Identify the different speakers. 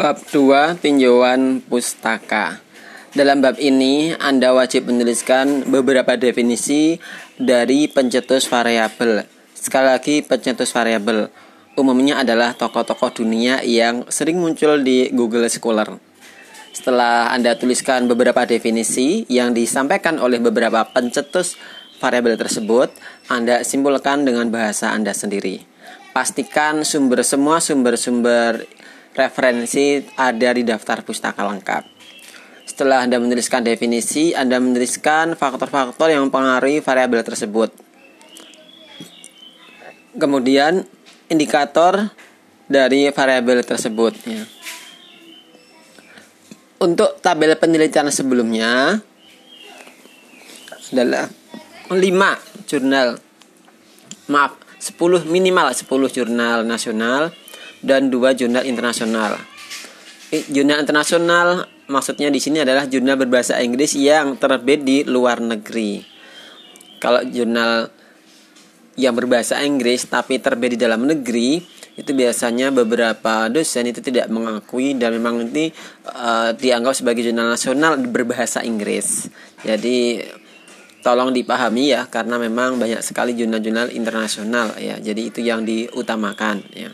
Speaker 1: Bab 2 Tinjauan Pustaka. Dalam bab ini Anda wajib menuliskan beberapa definisi dari pencetus variabel. Sekali lagi pencetus variabel Umumnya adalah tokoh-tokoh dunia yang sering muncul di Google Scholar. Setelah Anda tuliskan beberapa definisi yang disampaikan oleh beberapa pencetus variabel tersebut Anda simpulkan dengan bahasa Anda sendiri. Pastikan sumber semua sumber-sumber referensi ada di daftar pustaka lengkap. Setelah Anda menuliskan definisi, Anda menuliskan faktor-faktor yang mempengaruhi variabel tersebut. Kemudian indikator dari variabel tersebut. Ya. Untuk tabel penelitian sebelumnya adalah 5 jurnal maaf 10 minimal 10 jurnal nasional dan dua jurnal internasional. Jurnal internasional maksudnya di sini adalah jurnal berbahasa Inggris yang terbit di luar negeri. Kalau jurnal yang berbahasa Inggris tapi terbit di dalam negeri itu biasanya beberapa dosen itu tidak mengakui dan memang nanti uh, dianggap sebagai jurnal nasional berbahasa Inggris. Jadi tolong dipahami ya karena memang banyak sekali jurnal-jurnal internasional ya jadi itu yang diutamakan ya